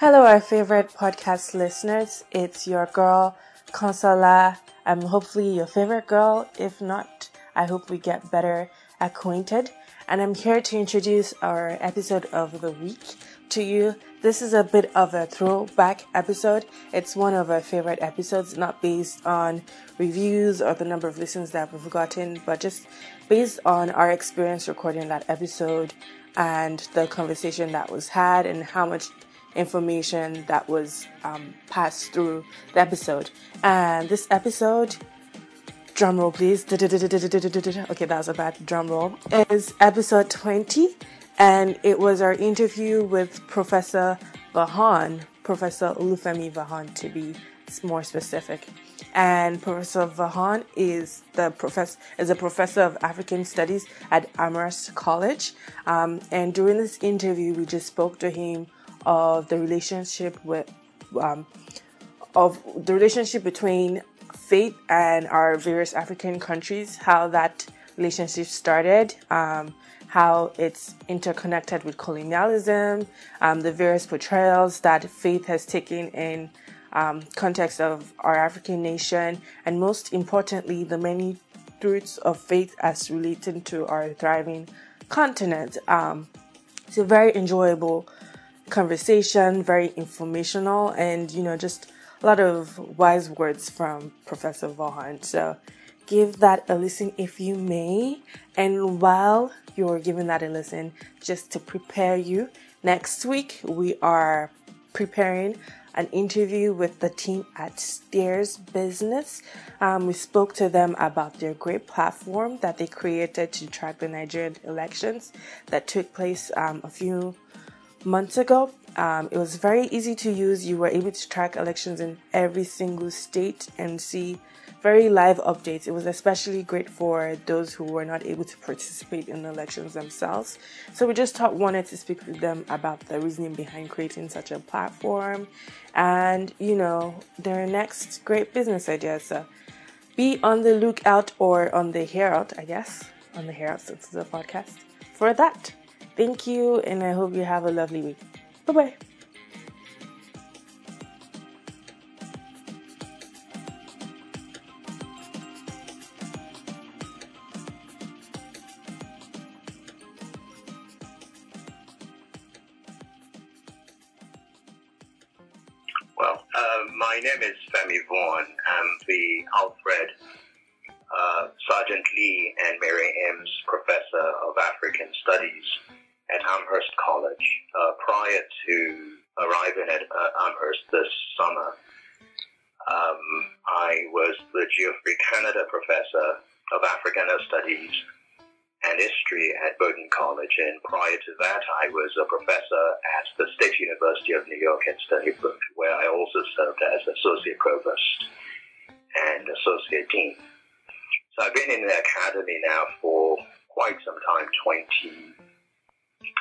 Hello, our favorite podcast listeners. It's your girl, Consola. I'm hopefully your favorite girl. If not, I hope we get better acquainted. And I'm here to introduce our episode of the week to you. This is a bit of a throwback episode. It's one of our favorite episodes, not based on reviews or the number of listens that we've gotten, but just based on our experience recording that episode and the conversation that was had and how much information that was um, passed through the episode. And this episode, drum roll please. Okay, that was a bad drum roll. Is episode 20 and it was our interview with Professor Vaughan, Professor Olufemi Vaughan to be more specific. And Professor Vaughan is the professor is a professor of African Studies at Amherst College. Um, and during this interview, we just spoke to him of the relationship with um, of the relationship between faith and our various African countries, how that relationship started, um, how it's interconnected with colonialism, um, the various portrayals that faith has taken in um, context of our African nation, and most importantly, the many truths of faith as relating to our thriving continent. Um, it's a very enjoyable conversation, very informational, and you know, just a lot of wise words from Professor Vaughan. So give that a listen if you may. And while you're giving that a listen, just to prepare you, next week we are preparing an interview with the team at Stears Business. Um, we spoke to them about their great platform that they created to track the Nigerian elections that took place um, a few months ago. Um, it was very easy to use. You were able to track elections in every single state and see very live updates. It was especially great for those who were not able to participate in the elections themselves. So we just wanted to speak with them about the reasoning behind creating such a platform and, you know, their next great business idea. So be on the lookout or on the hear I guess, on the hear since it's a podcast for that. Thank you, and I hope you have a lovely week. Bye bye. Well, my name is Femi Vaughan. I'm the Alfred uh, Sargent Lee and Mary Eames Professor of African Studies at Amherst College. Uh, prior to arriving at uh, Amherst this summer, um, I was the Geoffrey Canada Professor of African Studies and history at Bowdoin College. And prior to that, I was a professor at the State University of New York at Stony Brook, where I also served as associate provost and associate dean. So I've been in the academy now for quite some time 20,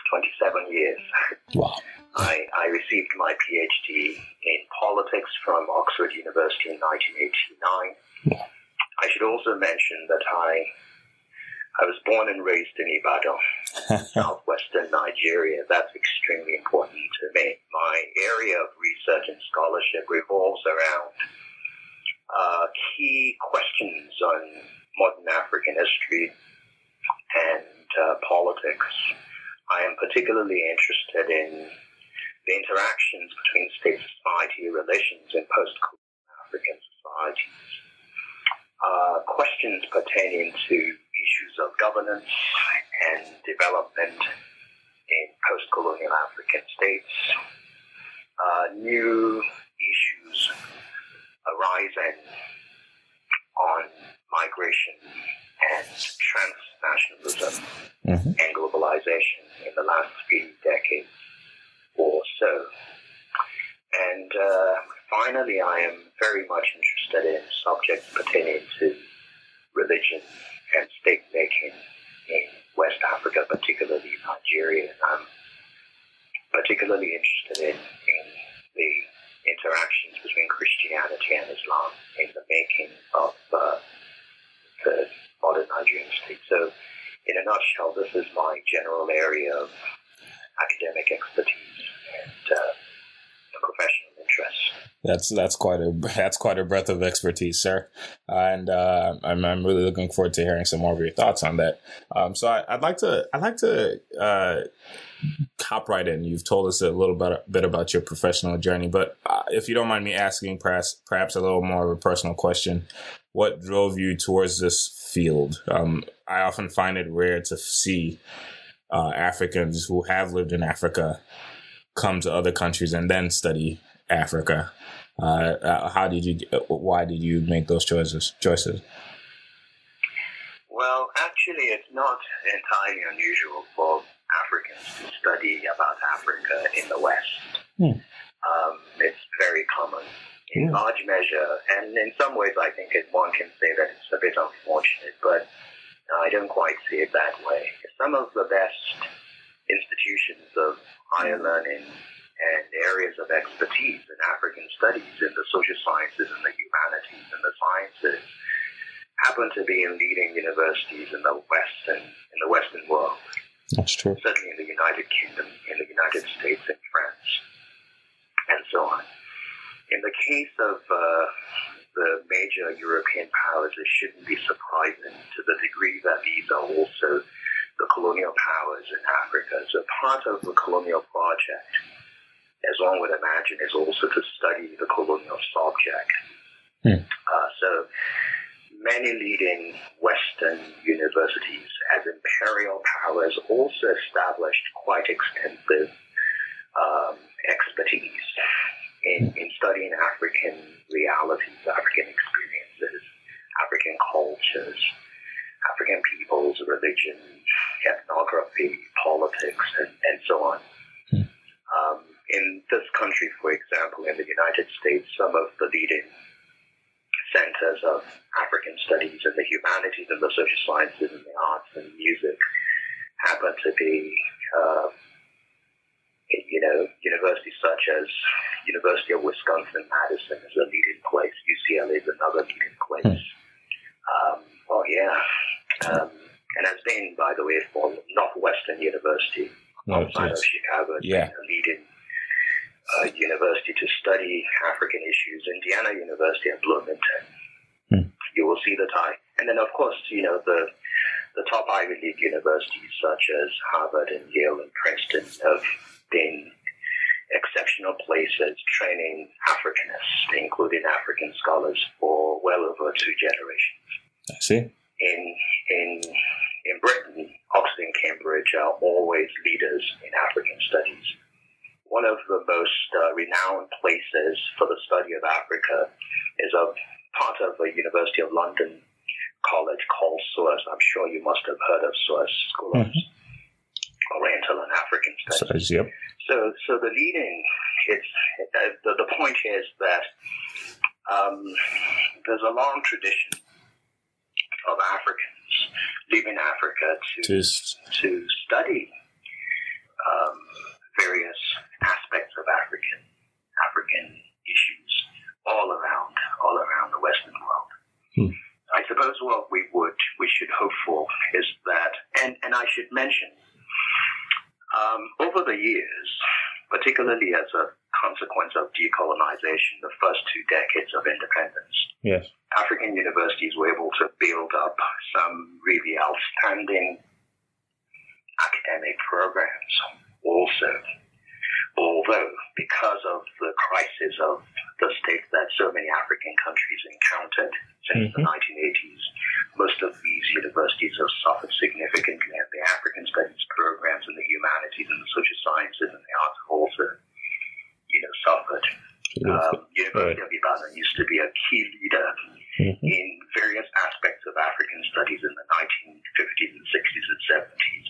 27 years. Wow. I, I received my PhD in politics from Oxford University in 1989. I should also mention that I I was born and raised in Ibadan, southwestern Nigeria. That's extremely important to me. My area of research and scholarship revolves around uh, key questions on modern African history and uh, politics. I am particularly interested in the interactions between state society relations in post-colonial African societies. Uh, questions pertaining to issues of governance and development in post-colonial African states, uh, new issues arising on migration and transnationalism mm-hmm. and globalization in the last few decades or so. And uh, finally, I am very much interested in subjects pertaining to religion and state making in West Africa, particularly Nigeria. And I'm particularly interested in, in the interactions between Christianity and Islam in the making of uh, the modern Nigerian state. So, in a nutshell, this is my general area of academic expertise. And uh, professional interests. That's that's quite a that's quite a breadth of expertise, sir, uh, and uh, I'm I'm really looking forward to hearing some more of your thoughts on that. Um, so I, would like to I'd like to uh, hop right in. You've told us a little bit, bit about your professional journey, but uh, if you don't mind me asking, perhaps perhaps a little more of a personal question, what drove you towards this field? Um, I often find it rare to see uh, Africans who have lived in Africa come to other countries and then study Africa. Uh, uh how did you? Why did you make those choices? Choices. Well, actually, it's not entirely unusual for Africans to study about Africa in the West. Hmm. Um, it's very common in large measure, and in some ways, I think it, one can say that it's a bit unfortunate, but I don't quite see it that way. Some of the best institutions of higher learning and areas of expertise in African studies, in the social sciences and the humanities and the sciences, happen to be in leading universities in the Western in the Western world. That's true. Certainly in the United Kingdom, in the United States, and France, and so on. In the case of uh, the major European powers, it shouldn't be surprising to the degree that these are also the colonial powers in Africa. So part of the colonial project, as one would imagine, is also to study the colonial subject. Hmm. Uh, so many leading Western universities as imperial powers also established quite extensive um, expertise in, in studying African realities, African experiences, African cultures, African peoples, religion, ethnography, politics, and, and so on. Hmm. Um, in this country, for example, in the United States, some of the leading centers of African studies and the humanities and the social sciences and the arts and music happen to be, uh, you know, universities such as University of Wisconsin Madison is a leading place. UCLA is another leading place. Hmm. Um, oh yeah, um, and has been, by the way, for Northwestern University outside of Chicago, yeah. a leading uh, university to study African issues, Indiana University at Bloomington. Hmm. You will see the tie. And then, of course, you know, the, the top Ivy League universities such as Harvard and Yale and Princeton have been exceptional places training Africanists, including African scholars, for well over two generations. I see. In in in Britain, Oxford and Cambridge are always leaders in African studies one of the most uh, renowned places for the study of Africa is a part of the University of London college called SOAS. I'm sure you must have heard of SOAS, School of mm-hmm. Oriental and African Studies. yep. So, so the leading, it's uh, the, the point is that um, there's a long tradition of Africans leaving Africa to Just. to study um, various aspects of African African issues all around all around the Western world. Hmm. I suppose what we would we should hope for is that, and and I should mention, um, over the years, particularly as a consequence of decolonization, the first two decades of independence, yes, African universities were able to build up some really outstanding academic programs also. Although, because of the crisis of the state that so many African countries encountered since mm-hmm. the 1980s, most of these universities have suffered significantly, and the African studies programs and the humanities and the social sciences and the arts have also, you know, suffered. Um, University right. of Ibadan used to be a key leader mm-hmm. in various aspects of African studies in the 1950s and 60s and 70s.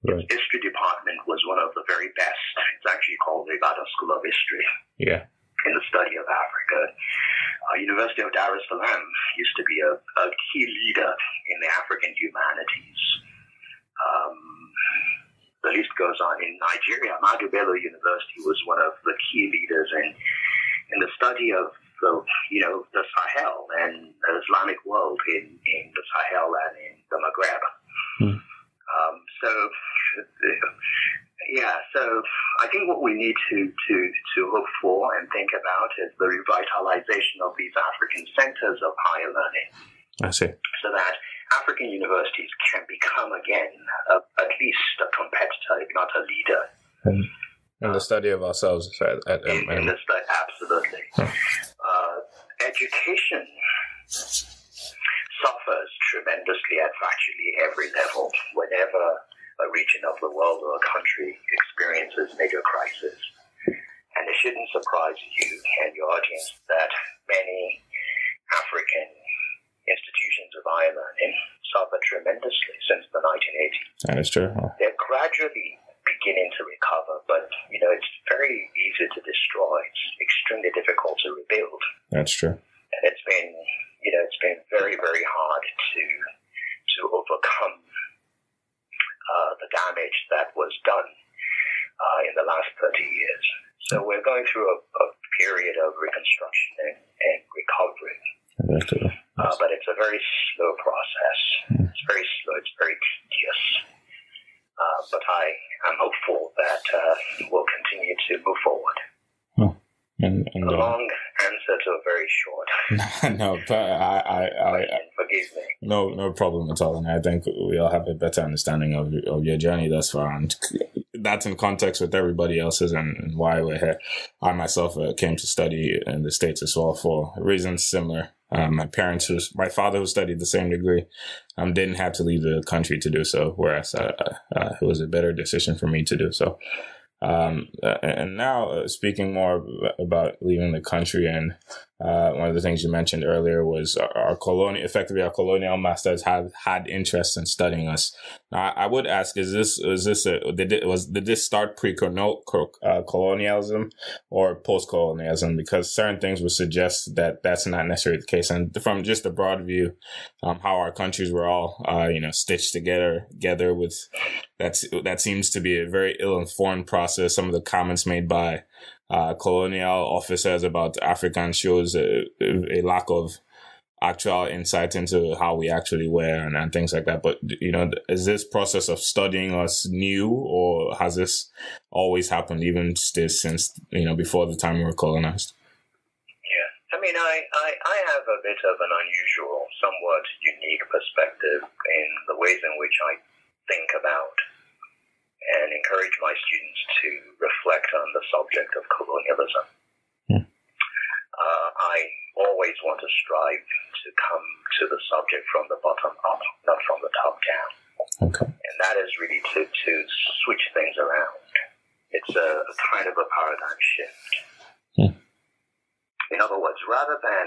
Right. history department was one of the very best. It's actually called the Ibadan School of History. Yeah. In the study of Africa. Uh, University of Dar es Salaam used to be a, a key leader in the African humanities. Um, the list goes on. In Nigeria, Bello University was one of the key leaders in, in the study of the, you know, the Sahel and the Islamic world in, in the Sahel and in the Maghreb. Hmm. Um, so, yeah, so I think what we need to, to, to look for and think about is the revitalization of these African centers of higher learning. I see. So that African universities can become again a, at least a competitor, if not a leader. In the study of ourselves, at, at, in, in the absolutely. Uh, education suffers tremendously at virtually every level whenever a region of the world or a country experiences major crisis. And it shouldn't surprise you and your audience that many African institutions of Ireland suffered tremendously since the 1980s. That is true. They're gradually beginning to recover, but you know it's very easy to destroy. It's extremely difficult to rebuild. That's true. And it's been, you know, it's been very, very hard to to overcome uh, the damage that was done uh, in the last 30 years. So we're going through a, a period of reconstruction and, and recovery. Uh, but it's a very slow process. Mm. It's very slow. It's very tedious. Uh, but I am hopeful that uh, we'll continue to move forward. And, and, a uh, long answer to a very short. no, but I, I, I, forgive me. No, no problem at all. And I think we all have a better understanding of of your journey thus far, and that's in context with everybody else's and, and why we're here. I myself uh, came to study in the states as well for reasons similar. Um, my parents, who, my father, who studied the same degree, um, didn't have to leave the country to do so, whereas uh, uh, it was a better decision for me to do so. Um, and now uh, speaking more about leaving the country and uh, one of the things you mentioned earlier was our, colonial, effectively our colonial masters have had interest in studying us. Now, I, would ask, is this, is this a, did it, was, did this start pre-colonialism or post-colonialism? Because certain things would suggest that that's not necessarily the case. And from just a broad view, um, how our countries were all, uh, you know, stitched together, together with, that's, that seems to be a very ill-informed process. Some of the comments made by, uh, colonial officers about African shows a, a, lack of actual insight into how we actually were and, and things like that. But, you know, is this process of studying us new or has this always happened even since, you know, before the time we were colonized? Yeah. I mean, I, I, I have a bit of an unusual, somewhat unique perspective in the ways in which I think about and encourage my students to reflect on the subject of colonialism. Hmm. Uh, I always want to strive to come to the subject from the bottom up, not from the top down. Okay. And that is really to, to switch things around. It's a, a kind of a paradigm shift. Hmm. In other words, rather than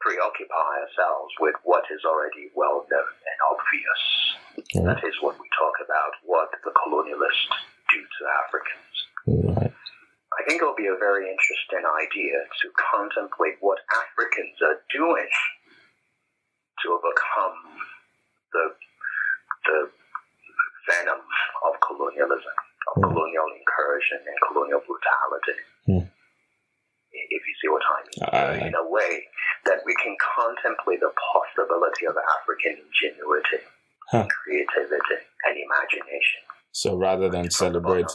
preoccupy ourselves with what is already well known and obvious. Mm-hmm. That is when we talk about, what the colonialists do to Africans. Mm-hmm. I think it'll be a very interesting idea to contemplate what Africans are doing to overcome the, the venom of colonialism, of mm-hmm. colonial incursion and colonial brutality. Mm if you see what I mean, uh, in a way that we can contemplate the possibility of African ingenuity, huh. creativity, and imagination. So rather than celebrate.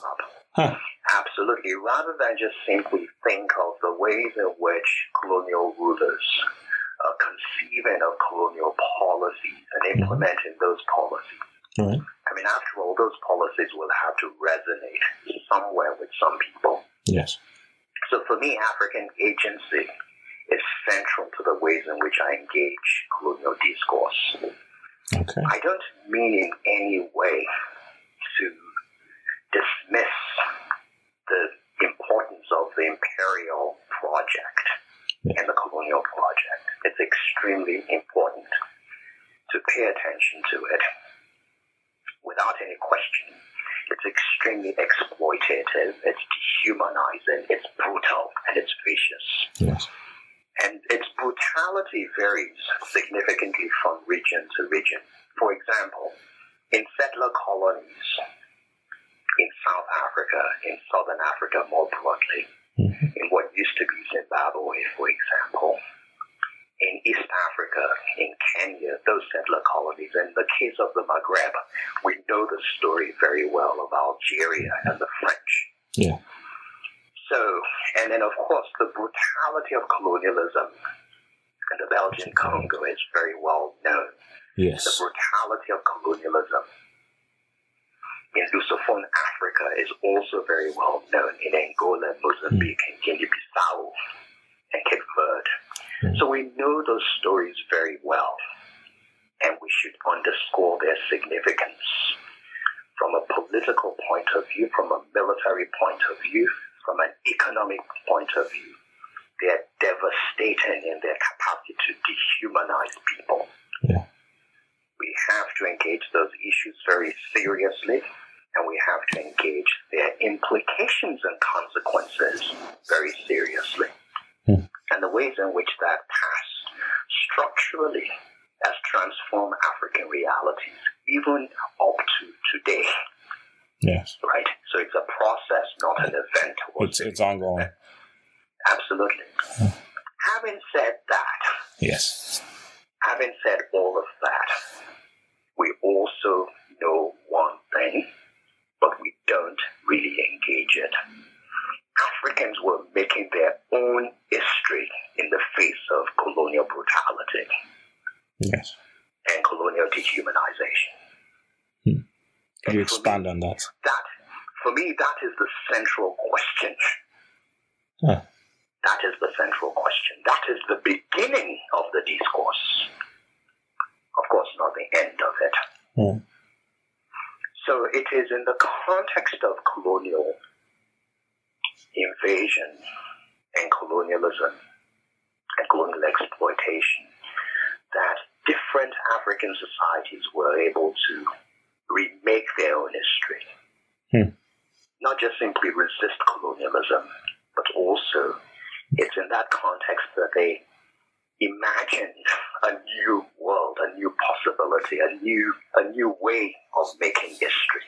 Huh. Absolutely. Rather than just simply think of the ways in which colonial rulers are conceiving of colonial policies and mm-hmm. implementing mm-hmm. those policies. Right. I mean, after all, those policies will have to resonate somewhere with some people. Yes. So for me, African agency is central to the ways in which I engage colonial discourse. Okay. I don't mean in any way to dismiss the importance of the imperial project yeah. and the colonial project. It's extremely important to pay attention to it without any question. It's extremely exploitative, it's dehumanizing, it's brutal, and it's vicious. Yes. And its brutality varies significantly from region to region. For example, in settler colonies in South Africa, in Southern Africa more broadly, mm-hmm. in what used to be Zimbabwe, for example, in East Africa, in Kenya, those settler colonies. In the case of the Maghreb, we know the story very well of Algeria and the French. Yeah. So, and then of course the brutality of colonialism in the Belgian Congo is very well known. Yes. The brutality of colonialism in Lusophone Africa is also very well known in Angola, Mozambique, hmm. and Guinea-Bissau, and Cape Verde. So we know those stories very well, and we should underscore their significance from a political point of view, from a military point of view, from an economic point of view. They're devastating in their capacity to dehumanize people. Yeah. We have to engage those issues very seriously, and we have to engage their implications and consequences very seriously. The ways in which that past structurally has transformed African realities, even up to today, Yes. right? So it's a process, not an event. It's it's ongoing. Absolutely. Having said that, Yes. having said all of that, we also know one thing, but we don't really engage it. Africans were making their own history in the face of colonial brutality Yes. and colonial dehumanization. Could you And for expand me, on that? That, for me, that is the central question. Huh. That is the central question. That is the beginning of the discourse. Of course, not the end of it. Hmm. So it is in the context of colonial invasion and colonialism and colonial exploitation that different African societies were able to remake their own history. Hmm. Not just simply resist colonialism, but also it's in that context that they imagined a new world, a new possibility, a new a new way of making history.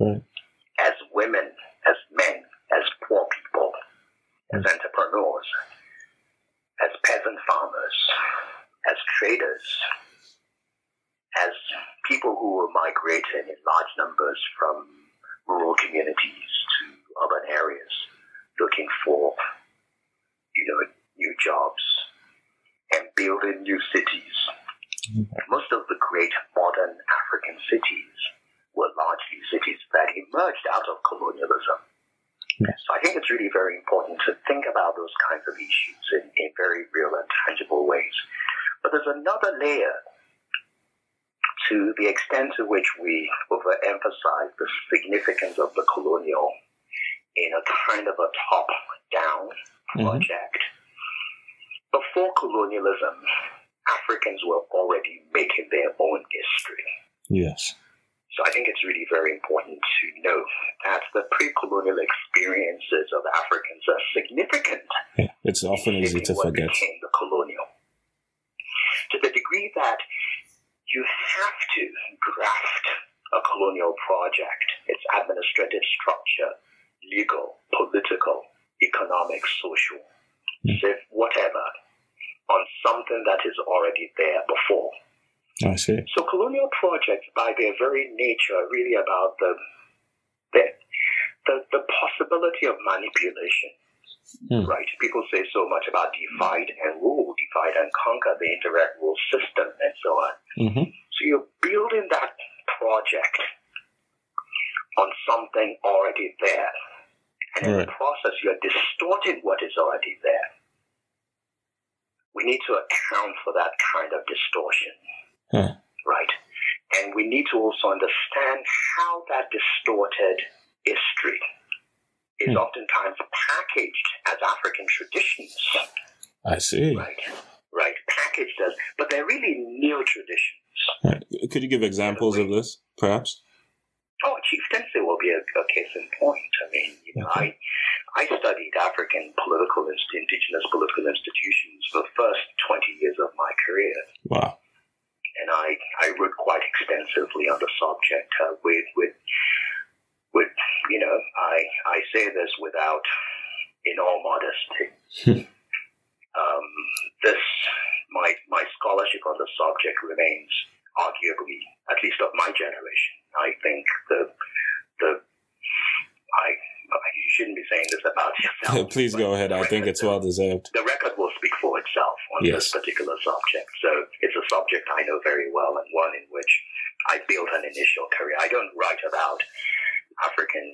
Right. As women, as men, as poor people, as entrepreneurs, as peasant farmers, as traders, as people who were migrating in large numbers from rural communities to urban areas looking for, you know, new jobs and building new cities. Most of the great modern African cities were largely cities that emerged out of colonialism. Yes. So I think it's really very important to think about those kinds of issues in, in very real and tangible ways. But there's another layer to the extent to which we overemphasize the significance of the colonial in a kind of a top-down Mhm. project. Before colonialism, Africans were already making their own history. Yes. So I think it's really very important to note that the pre-colonial experiences of Africans are significant Yeah. It's often easy to forget. became the colonial. To the degree that you have to graft a colonial project, its administrative structure, legal, political, economic, social, Mm. whatever, on something that is already there before. I see. So colonial projects, by their very nature, are really about the the, the, the possibility of manipulation. Hmm. Right? People say so much about divide and rule, divide and conquer, the indirect rule system, and so on. hmm So you're building that project on something already there. And in the process, you're distorting what is already there. We need to account for that kind of distortion Huh. right? And we need to also understand how that distorted history is Hmm. oftentimes packaged as African traditions, I see. right? Right, packaged as, but they're really neo traditions. Right. Could you give examples of this, perhaps? Oh, chieftaincy will be a, a case in point. I mean, you know, Okay. I I studied African political, indigenous political institutions for the first 20 years of my career. Wow. And I, I wrote quite extensively on the subject uh, with, with, with, you know, I, I say this without, in all modesty. um, this, my, my scholarship on the subject remains arguably, at least of my generation. I think the, the, I, I shouldn't be saying this about yourself. Please go ahead. I think it's well deserved. The record will speak for itself on Yes. this particular subject. So it's a subject I know very well and one in which I built an initial career. I don't write about African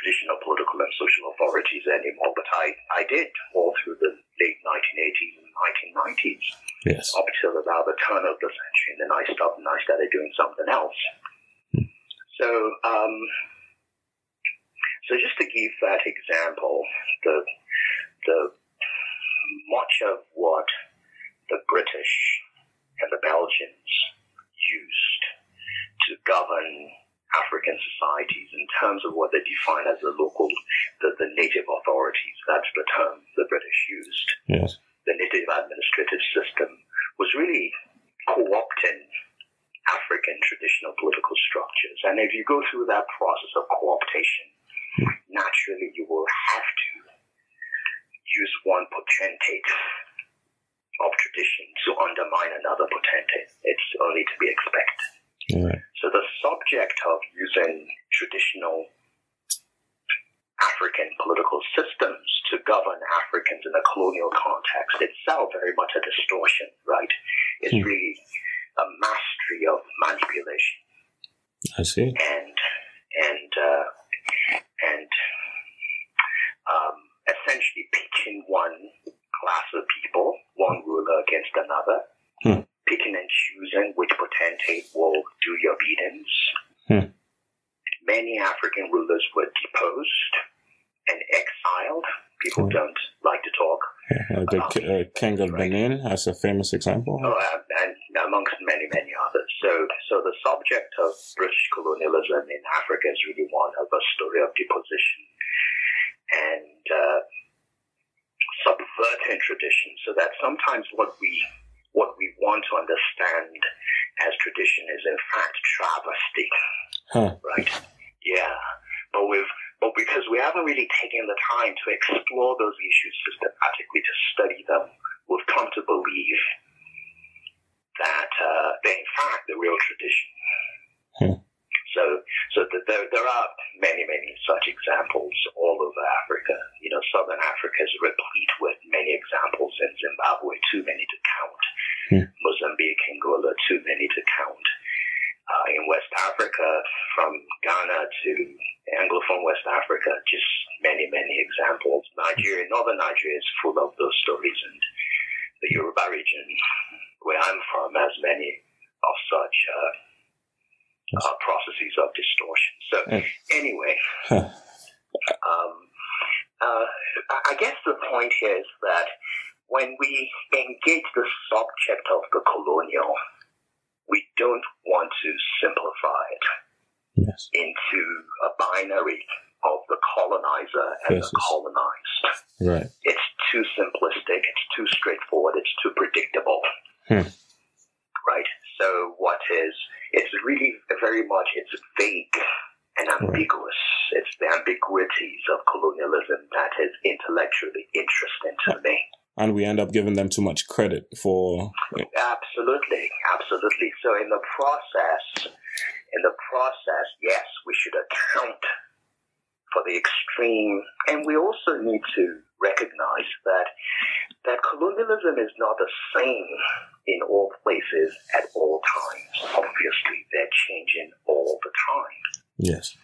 traditional political and social authorities anymore, but I, I did all through the late 1980s and 1990s Yes. up till about the turn of the century, and then I stopped and I started doing something else. So, um, so just to give that example, the the much of what the British and the Belgians used to govern African societies in terms of what they define as the local, the, the native authorities. That's the term the British used Yes. the native administrative system was really co-opting African traditional political structures. And if you go through that process of co-optation, naturally you will have to use one potentate of tradition to undermine another potentate. It's only to be expected. Right. So the subject of using traditional African political systems to govern Africans in a colonial context itself very much a distortion, right? It's Hmm. really a mastery of manipulation I see. and and uh, and um, essentially picking one class of people, one ruler against another, Hmm. picking and choosing which potentate will do your beatings. Hmm. Many African rulers were deposed and exiled. People Hmm. don't like to talk. The uh, King of Benin as a famous example. Oh, and amongst many, many others. So, so the subject of British colonialism in Africa is really one of a story of deposition and uh, subverting tradition. So that sometimes what we what we want to understand as tradition is in fact travesty, Huh. right? Yeah, but we've but because we haven't really taken the time to explore those issues systematically to study them, we've come to believe that uh, they're in fact the real tradition. Hmm. So, so th- there, there are many, many such examples all over Africa. You know, Southern Africa is replete with many examples. In Zimbabwe, too many to count. Hmm. Mozambique, Angola, too many to count. Uh, in West Africa, from Ghana to Anglophone West Africa, just many, many examples. Nigeria, Northern Nigeria is full of those stories, and the Yoruba region, where I'm from, has many of such uh, uh, processes of distortion. So, Mm. anyway, um, uh, I- I guess the point here is that when we engage the subject of the colonial, we don't want to simplify it Yes. into a binary of the colonizer and Yes, the colonized. Right. It's too simplistic, it's too straightforward, it's too predictable. Hmm. Right? So what is it's really very much it's vague and ambiguous. It's the ambiguities of colonialism that is intellectually interesting to me. And we end up giving them too much credit for. In the process, in the process, yes, we should account for the extreme, and we also need to recognize that that colonialism is not the same in all places at all times. Obviously, they're changing all the time. Yes.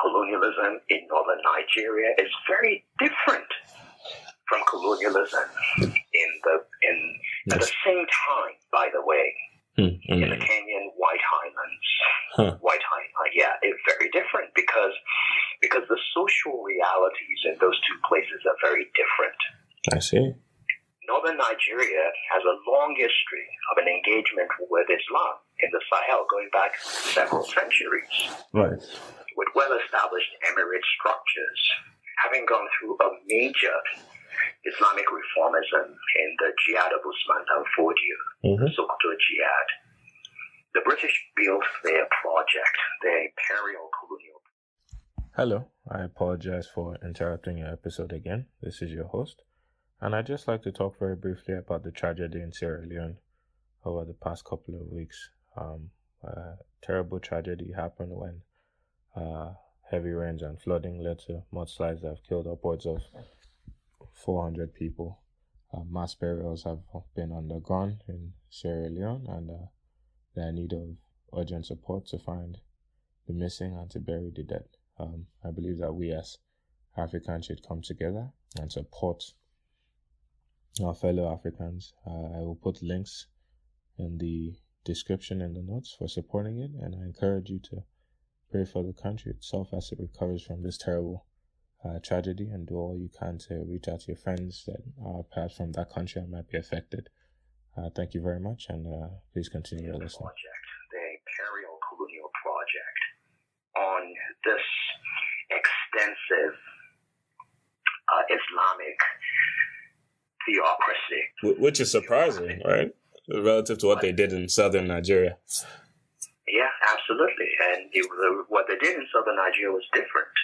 Colonialism in northern Nigeria is very different from colonialism in the in at the Yes. same time. By the way, Hmm. in the Mm. Kenyan White Highlands. Huh. White Highlands, yeah, it's very different because because the social realities in those two places are very different. I see. Northern Nigeria has a long history of an engagement with Islam in the Sahel going back several centuries Right. with well-established emirate structures, having gone through a major Islamic reformism in the Jihad of Usman Dan Fodio, Mm-hmm. the Sokoto Jihad. The British built their project, their imperial colonial Hello, I apologize for interrupting your episode again. This is your host, and I'd just like to talk very briefly about the tragedy in Sierra Leone over the past couple of weeks. Um, a terrible tragedy happened when uh, heavy rains and flooding led to mudslides that have killed upwards of 400 people. Uh, mass burials have been undergone in Sierra Leone, and uh, they're in need of urgent support to find the missing and to bury the dead. Um, I believe that we as Africans should come together and support our fellow Africans. Uh, I will put links in the description and the notes for supporting it, and I encourage you to pray for the country itself as it recovers from this terrible uh, tragedy and do all you can to reach out to your friends that are perhaps from that country and might be affected. Uh, thank you very much, and uh, please continue your listening. Project, the Imperial Colonial Project, on this extensive uh, Islamic theocracy. Which is surprising, right? Relative to what they did in southern Nigeria. Yeah, absolutely. And it, what they did in southern Nigeria was different.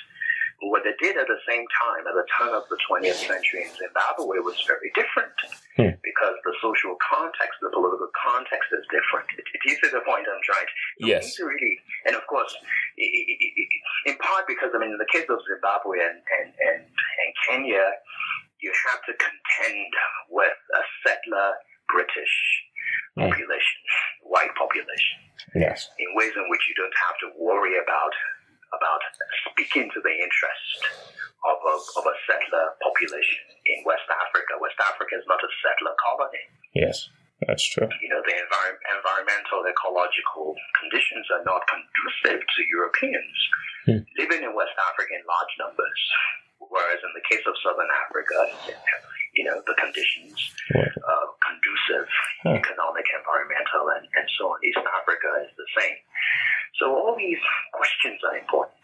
What they did at the same time, at the turn of the 20th century in Zimbabwe, was very different hmm. because the social context, the political context is different. Do you see the point I'm trying to? Yes. Really, and of course, in part because I mean, in the case of Zimbabwe and and and, and Kenya, you have to contend with a settler British hmm. population, white population. Yes. In ways in which you don't have to worry about about speaking to the interest of a, of a settler population in West Africa. West Africa is not a settler colony. Yes, that's true. You know, the envir- environmental, ecological conditions are not conducive to Europeans hmm. living in West Africa in large numbers. Whereas in the case of Southern Africa, you know, the conditions uh, conducive, huh. economic, environmental, and, and so on. East Africa is the same. So all these questions are important.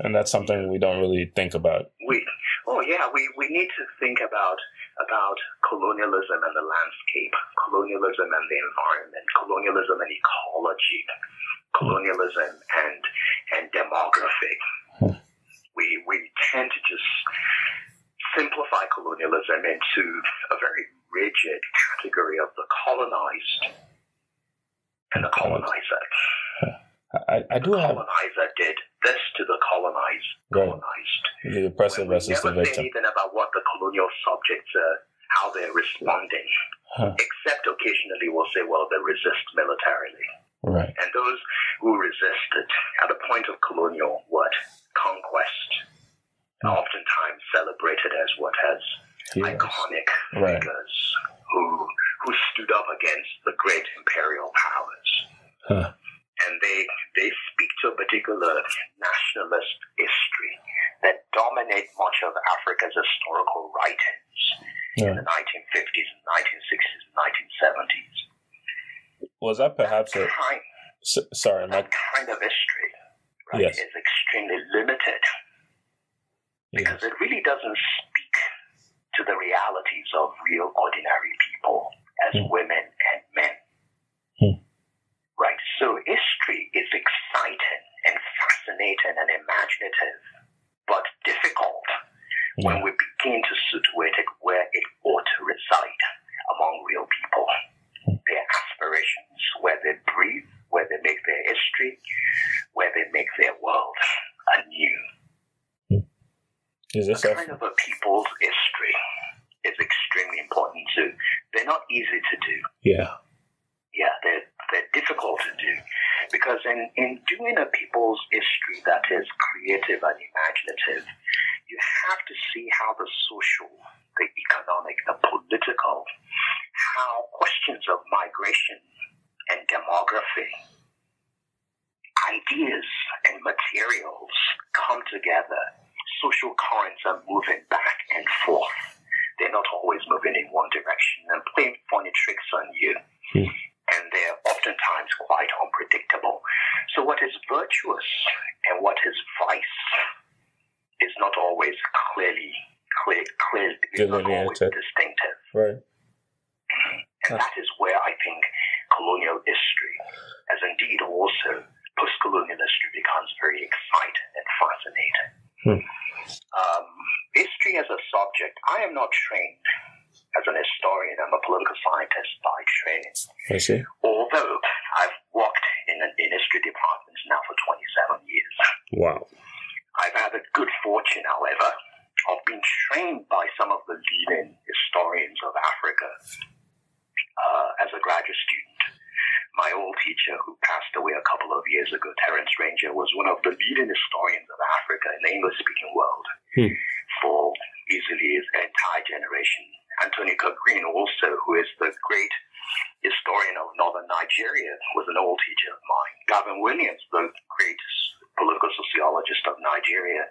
And that's something we don't really think about. We, oh yeah, we, we need to think about about colonialism and the landscape, colonialism and the environment, colonialism and ecology, colonialism and and demography. Hmm. We we tend to just simplify colonialism into a very rigid category of the colonized and the colonizer. I, I do have. Colonizer did this to the colonized. Colonized. The oppressor versus the victim. Anything about what the colonial subjects are, how they're responding, huh. except occasionally we'll say, well, they resist militarily. Right. And those who resisted at the point of colonial what conquest, hmm. oftentimes celebrated as what has yes. iconic right. figures who who stood up against the great imperial powers. Huh and they they speak to a particular nationalist history that dominate much of Africa's historical writings yeah. in the 1950s and 1960s and 1970s. Was that perhaps that a kind, s- sorry, that my... kind of history right, yes. is extremely limited because yes. it really doesn't speak to the realities of real ordinary people as mm. women and men. Mm. Right. So history is exciting and fascinating and imaginative, but difficult yeah. when we begin to situate it where it ought to reside among real people. Their aspirations, where they breathe, where they make their history, where they make their world anew. Is this a kind of a people's history is extremely important too. They're not easy to do. Yeah. Yeah, they're they're difficult to do because in, in doing a people's history that is creative and imaginative, you have to see how the social, the economic, the political, how questions of migration and demography, ideas and materials come together. Social currents are moving back and forth. They're not always moving in one direction and playing funny tricks on you. Hmm and they're oftentimes quite unpredictable. So, what is virtuous and what is vice is not always clearly clear, clear is not always distinctive. Right. And that is where I colonial history, as indeed also post-colonial history, becomes very exciting and fascinating. Hmm. Um, history as a subject, I am not trained as an historian. I'm a political scientist by training. I see. Although I've worked in, in history departments now for 27 years. Wow. I've had the good fortune, however, of being trained by some of the leading historians of Africa uh, as a graduate student. My old teacher, who passed away a couple of years ago, Terence Ranger, was one of the leading historians of Africa in the English speaking world Hmm. for easily his entire generation. Anthony Green, also, who is the great historian of northern Nigeria, was an old teacher of mine. Gavin Williams, the great political sociologist of Nigeria.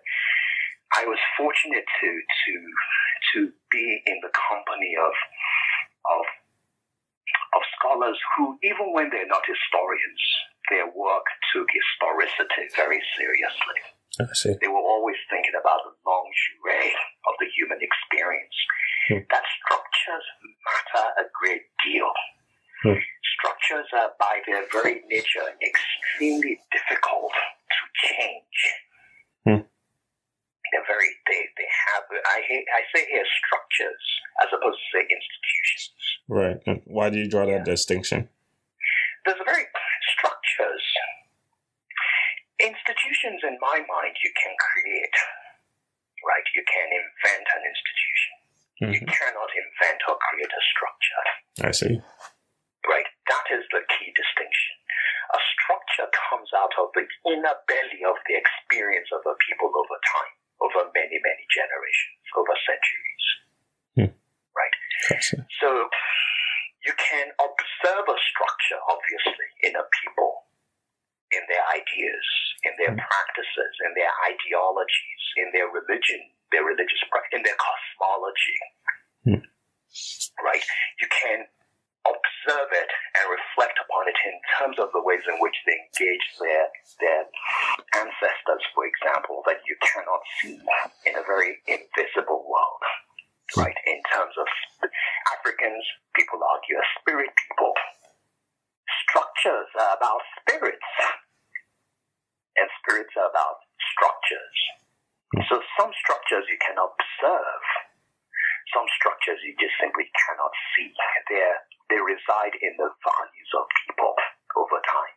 I was fortunate to to to be in the company of of of scholars who, even when they're not historians, their work took historicity very seriously. I see. They were always thinking about the longue durée of the human experience. Hmm. That structures matter a great deal. Hmm. Structures are, by their very nature, extremely difficult to change. Hmm. They're very, they, they have, I, I say here structures as opposed to say institutions. Right. And Why do you draw that distinction? there's a very structures. Institutions, in my mind, you can create, right? You can invent an institution. You Mhm. cannot invent or create a structure, I see. right? That is the key distinction. A structure comes out of the inner belly of the experience of a people over time, over many, many generations, over centuries, Hmm. right? So you can observe a structure, obviously, in a people, in their ideas, in their practices, in their ideologies, in their religion, their religious practice, in their cosmology. Hmm. Right? You can observe it and reflect upon it in terms of the ways in which they engage their their ancestors, for example, that you cannot see in a very invisible world right? In terms of Africans, people argue are spirit people. Structures are about spirits, and spirits are about structures. Hmm. So some structures you can observe, some structures you just simply cannot see. They're, they reside in the values of people over time.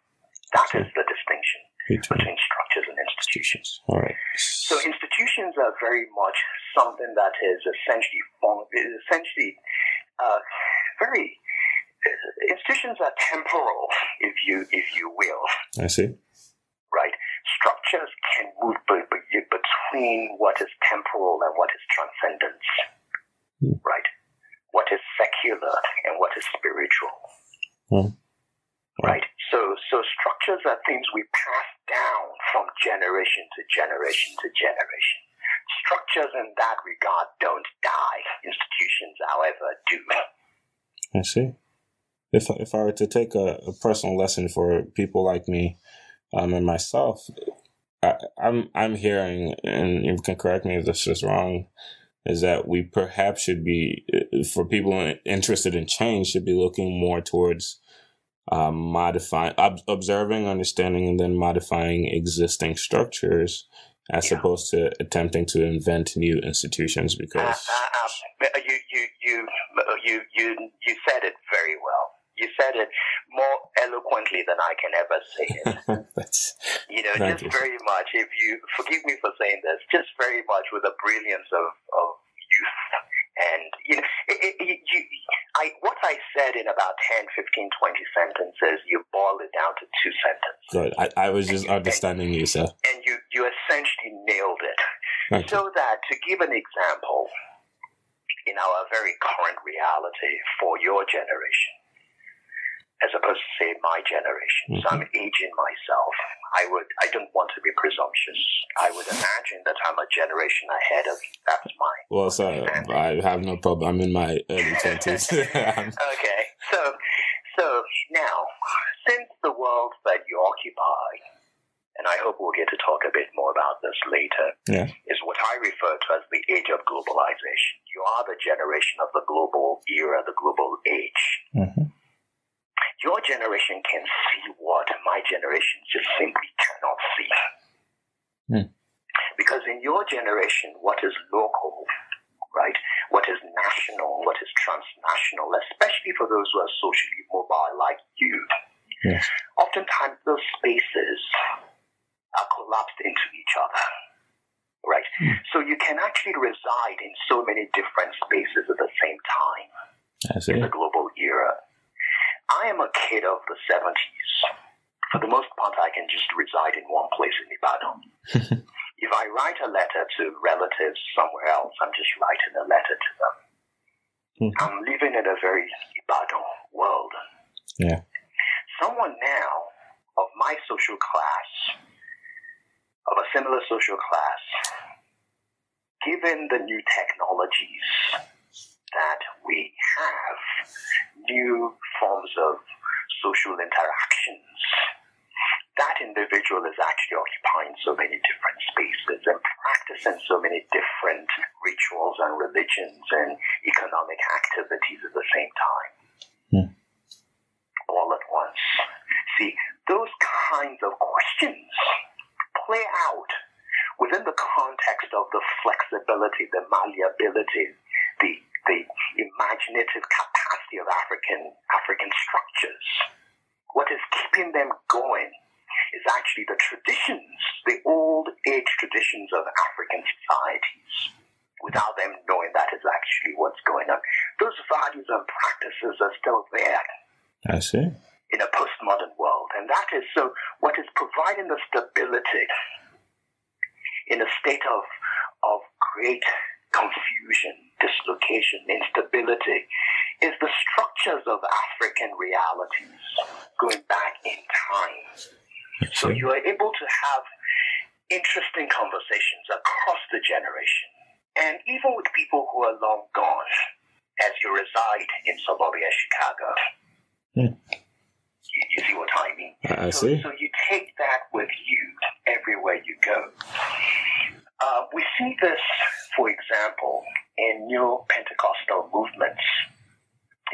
That is the distinction Between between structures and institutions. All right. So institutions are very much something that is essentially form, is essentially uh, very uh, institutions are temporal, if you if you will, I see. right? Structures can move be- be- between what is temporal and what is transcendence, Hmm. right? What is secular and what is spiritual, Hmm. right? So so structures are things we pass down from generation to generation to generation. Structures in that regard don't die. Institutions, however, do. I see. If if I were to take a, a personal lesson for people like me, um, and myself, I, I'm I'm hearing, and you can correct me if this is wrong, is that we perhaps should be for people interested in change should be looking more towards um, modifying, ob- observing, understanding, and then modifying existing structures, as Yeah. opposed to attempting to invent new institutions. Uh, Because uh, uh, you, you, you, you, you, you said it very well. You said it more eloquently than I can ever say it. that's You know, just you. very much. If you forgive me for saying this, just very much with the brilliance of, of youth. And you know, it, it, you, I what I said in about 10, 15, 20 sentences, you boil it down to two sentences, good. I, I was just understanding you, sir. and you you essentially nailed it. Thank you. So that to give an example, in our very current reality for your generation, as opposed to say my generation. So mm-hmm. I'm aging myself. I would I don't want to be presumptuous. I would imagine that I'm a generation ahead of you. That's my Well, sir, I have no problem. I'm in my early twenties. Okay. So so now since the world that you occupy and I hope we'll get to talk a bit more about this later, yeah. is what I refer to as the age of globalization. You are the generation of the global era, the global age. hmm Your generation can see what my generation just simply cannot see. Hmm. Because in your generation, what is local, right? What is national, what is transnational, especially for those who are socially mobile like you, Yes. oftentimes those spaces are collapsed into each other. Right? So you can actually reside in so many different spaces at the same time in the global era. I am a kid of the 70s. For the most part, I can just reside in one place in Ibadan. if I write a letter to relatives somewhere else, I'm just writing a letter to them. Mhm. I'm living in a very Ibadan world. Yeah. Someone now of my social class, of a similar social class, given the new technologies that we have, new forms of social interactions, that individual is actually occupying so many different spaces and practicing so many different rituals and religions and economic activities at the same time. Hmm. All at once. See, those kinds of questions play out within the context of the flexibility, the malleability, the, the imaginative capacity of African African structures. What is keeping them going is actually the traditions, the old age traditions of African societies. Without them knowing that is actually what's going on. Those values and practices are still there I see. in a postmodern world. And that is so what is providing the stability in a state of, of great confusion, dislocation, instability is the structures of African realities going back in time. So you are able to have interesting conversations across the generation. And even with people who are long gone, as you reside in suburbia Chicago. Hmm. You, you see what I mean? I so, see. so you take that with you everywhere you go. Uh, we see this, for example, in new Pentecostal movements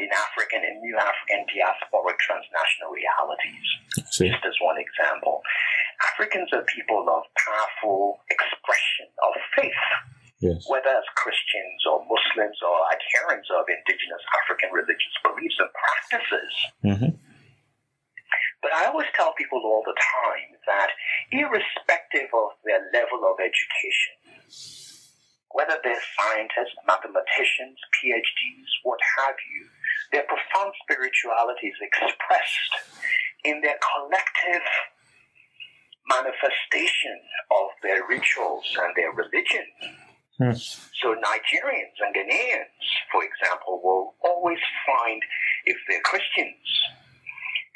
in African and new African diasporic transnational realities see. just as one example. Africans are people of powerful expression of faith, Yes. whether as Christians or Muslims or adherents of indigenous African religious beliefs and practices. Mm-hmm. But I always tell people all the time that irrespective of their level of education, whether they're scientists, mathematicians, PhDs, what have you, their profound spirituality is expressed in their collective manifestation of their rituals and their religion. Hmm. So Nigerians and Ghanaians, for example, will always find, if they're Christians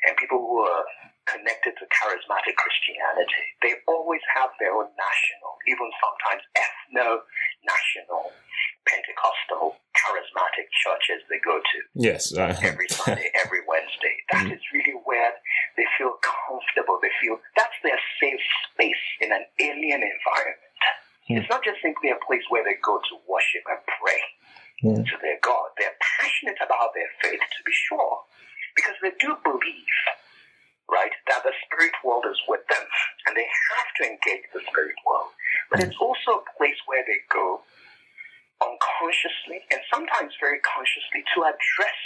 and people who are connected to charismatic Christianity, they always have their own national, even sometimes ethno-national, Pentecostal, charismatic churches they go to Yes. Uh, every Sunday, every Wednesday. That is really where they feel comfortable. They feel that's their safe space in an alien environment. Hmm. It's not just simply a place where they go to worship and pray to their God. They're passionate about their faith, to be sure, because they do believe, right, that the spirit world is with them and they have to engage the spirit world. But it's also a place where they go unconsciously and sometimes very consciously to address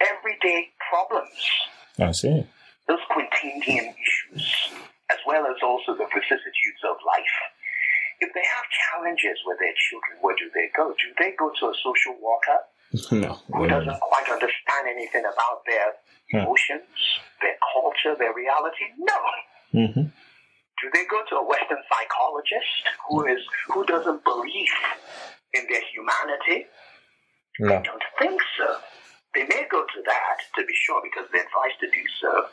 everyday problems, I see. those quotidian issues, as well as also the vicissitudes of life. If they have challenges with their children, where do they go? Do they go to a social worker No. who doesn't quite understand anything about their Huh. emotions, their culture, their reality? No. Mm-hmm. Do they go to a Western psychologist who is who doesn't believe in their humanity? No. I don't think so. They may go to that to be sure because they're advised to do so.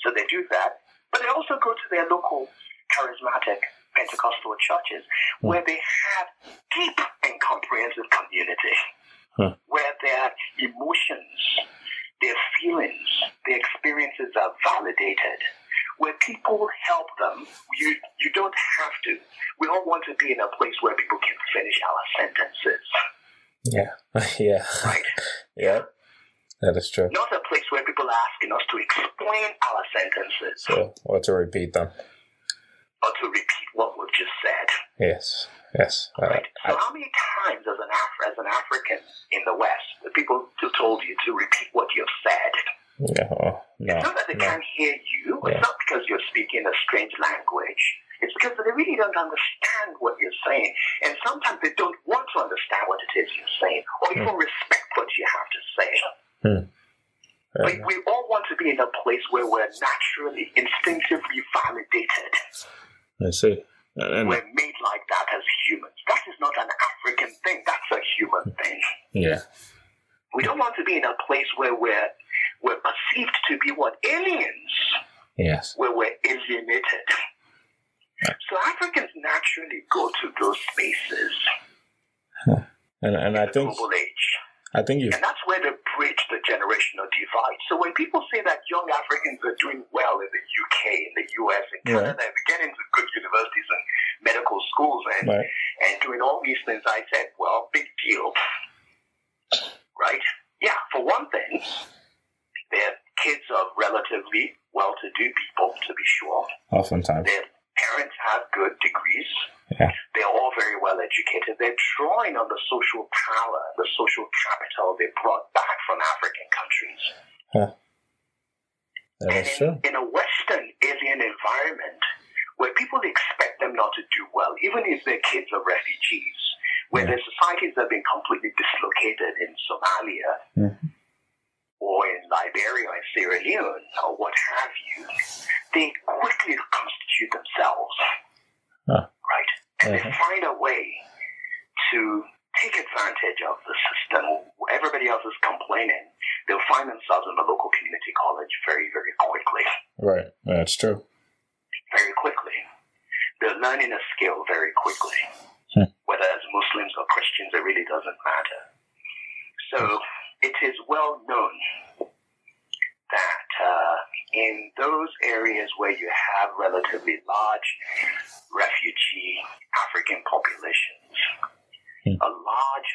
So they do that. But they also go to their local charismatic Pentecostal churches where they have deep and comprehensive community, Huh. where their emotions, their feelings, their experiences are validated, where people help them. You, you don't have to. We all want to be in a place where people can finish our sentences, Yeah. yeah. right? Yeah. That is true. not a place where people are asking us to explain our sentences So, or to repeat them. or to repeat what we've just said. Yes. Yes. Uh, Right? So I, how many times as an Af- as an African in the West, the people who told you to repeat what you've said? no. No. It's not that they no. can't hear you. Yeah. It's not because you're speaking a strange language. It's because they really don't understand what you're saying. And sometimes they don't want to understand what it is you're saying or even mm. respect what you have to say. Mm. But we all want to be in a place where we're naturally, instinctively validated. I see. And we're made like that as humans. That is not an African thing. That's a human thing. Yeah. We don't want to be in a place where we're we're perceived to be what aliens. Yes. Where we're alienated. So Africans naturally go to those spaces. And and I think global age. I think you And that's where they bridge the generational divide. So when people say that young Africans are doing well in the UK, in the US, in Canada, right. and getting into good universities and medical schools and right. and doing all these things, I said, well, big deal. Right? Yeah, for one thing, they're kids of relatively well to do people, to be sure. Oftentimes. Their parents have good degrees. Yeah. They're all very well educated. They're drawing on the social power, the social capital they brought back from African countries. Huh. That and in, true. in a Western alien environment where people expect them not to do well, even if their kids are refugees, where yeah. their societies have been completely dislocated in Somalia, mm-hmm or in Liberia or Sierra Leone or what have you, they quickly constitute themselves. Huh. Right? And uh-huh. they find a way to take advantage of the system. Everybody else is complaining. They'll find themselves in the local community college very, very quickly. Right. That's true. Very quickly. They're learning a skill very quickly. Hmm. Whether as Muslims or Christians, it really doesn't matter. So it is well known that uh, in those areas where you have relatively large refugee African populations, hmm. a large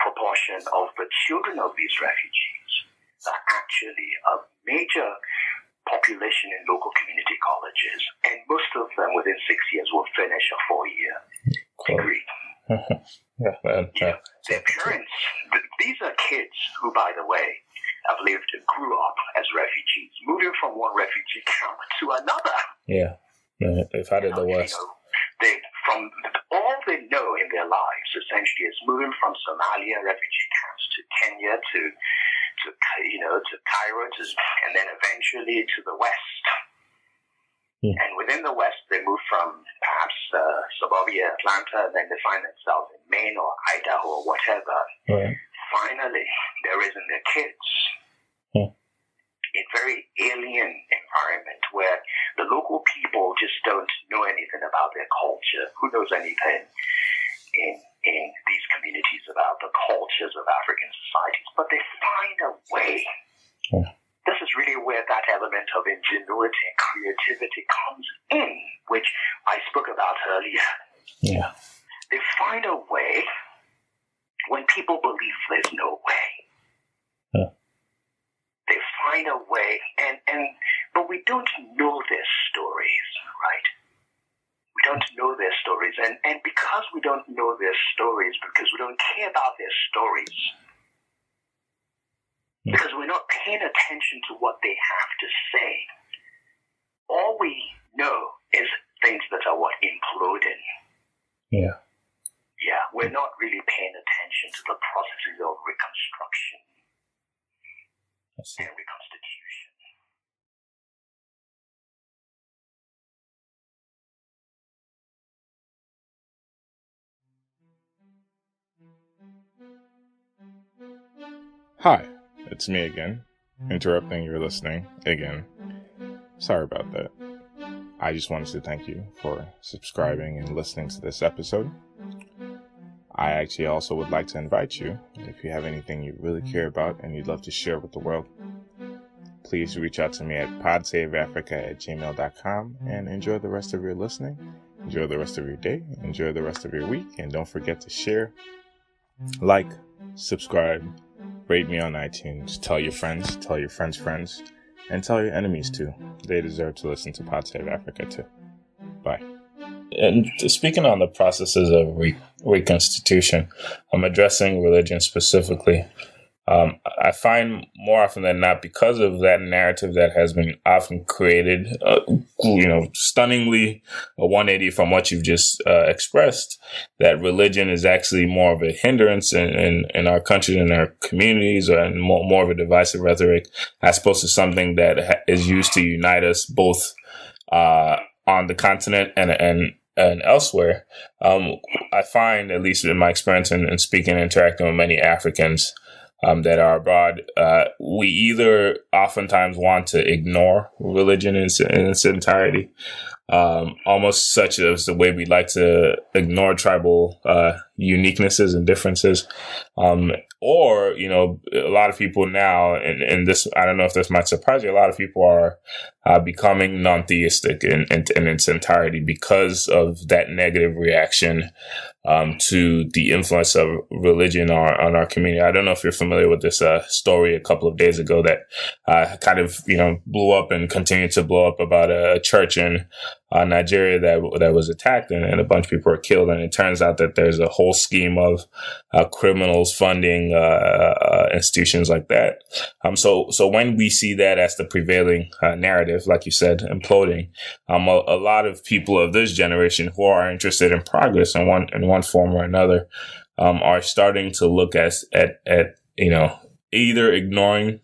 proportion of the children of these refugees are actually a major population in local community colleges, and most of them within six years will finish a four-year degree. yeah. Yeah. Their parents, these are kids who, by the way, have lived and grew up as refugees, moving from one refugee camp to another. Yeah, they've had it the worst. You know, they, from all they know in their lives, essentially, is moving from Somalia refugee camps to Kenya to, to you know, to Cairo, to, and then eventually to the West Hmm. And within the West, they move from perhaps uh, suburbia Atlanta, and then they find themselves in Maine or Idaho or whatever. Right. Finally, they're raising their kids hmm. in very alien environment where the local people just don't know anything about their culture. Who knows anything in in these communities about the cultures of African societies? But they find a way. Hmm this is really where that element of ingenuity and creativity comes It's me again, interrupting your listening again. Sorry about that. I just wanted to thank you for subscribing and listening to this episode. I actually also would like to invite you, if you have anything you really care about and you'd love to share with the world, please reach out to me at podsaveafrica at gmail.com and enjoy the rest of your listening. Enjoy the rest of your day. Enjoy the rest of your week. And don't forget to share, like, subscribe, Rate me on iTunes. Tell your friends. Tell your friends' friends. And tell your enemies too. They deserve to listen to Pod Save Africa too. Bye. And speaking on the processes of re- reconstitution, I'm addressing religion specifically. Um, I find more often than not, because of that narrative that has been often created, uh, you know, stunningly a 180 from what you've just uh, expressed, that religion is actually more of a hindrance in, in, in our country and our communities, and more, more of a divisive rhetoric, as opposed to something that is used to unite us both uh, on the continent and and and elsewhere. Um, I find, at least in my experience in, in speaking and interacting with many Africans, um, that are abroad, uh, we either oftentimes want to ignore religion in, in its entirety, um, almost such as the way we like to ignore tribal uh, uniquenesses and differences. Um, or, you know, a lot of people now, and, and this, I don't know if this might surprise you, a lot of people are uh, becoming non theistic in, in, in, its entirety because of that negative reaction um, to the influence of religion on, on, our community. I don't know if you're familiar with this uh, story a couple of days ago that uh, kind of, you know, blew up and continued to blow up about a church in uh, Nigeria that that was attacked and, and, a bunch of people were killed. And it turns out that there's a whole scheme of uh, criminals funding uh, uh, institutions like that. Um, so so when we see that as the prevailing uh, narrative, like you said, imploding, um, a, a, lot of people of this generation who are interested in progress in one in one form or another um, are starting to look at at at you know either ignoring